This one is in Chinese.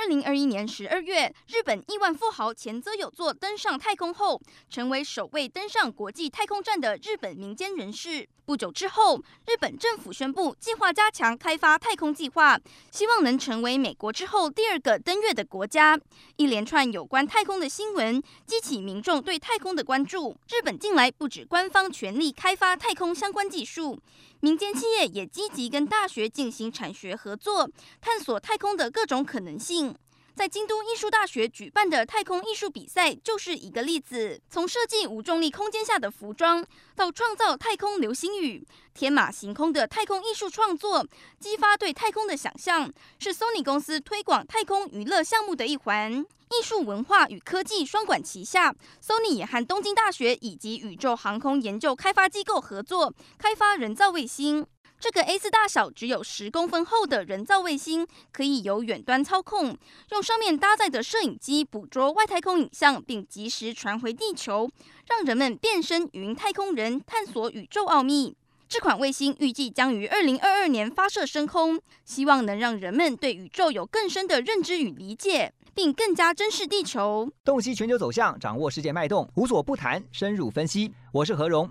二零二一年十二月，日本亿万富豪前泽友作登上太空后，成为首位登上国际太空站的日本民间人士。不久之后，日本政府宣布计划加强开发太空计划，希望能成为美国之后第二个登月的国家。一连串有关太空的新闻激起民众对太空的关注。日本近来不止官方全力开发太空相关技术，民间企业也积极跟大学进行产学合作，探索太空的各种可能性。在京都艺术大学举办的太空艺术比赛就是一个例子。从设计无重力空间下的服装，到创造太空流星雨、天马行空的太空艺术创作，激发对太空的想象，是 Sony 公司推广太空娱乐项目的一环。艺术文化与科技双管齐下，Sony 也和东京大学以及宇宙航空研究开发机构合作，开发人造卫星。这个 A4 大小、只有十公分厚的人造卫星，可以由远端操控，用上面搭载的摄影机捕捉外太空影像，并及时传回地球，让人们变身云太空人，探索宇宙奥秘。这款卫星预计将于二零二二年发射升空，希望能让人们对宇宙有更深的认知与理解，并更加珍视地球。洞悉全球走向，掌握世界脉动，无所不谈，深入分析。我是何荣。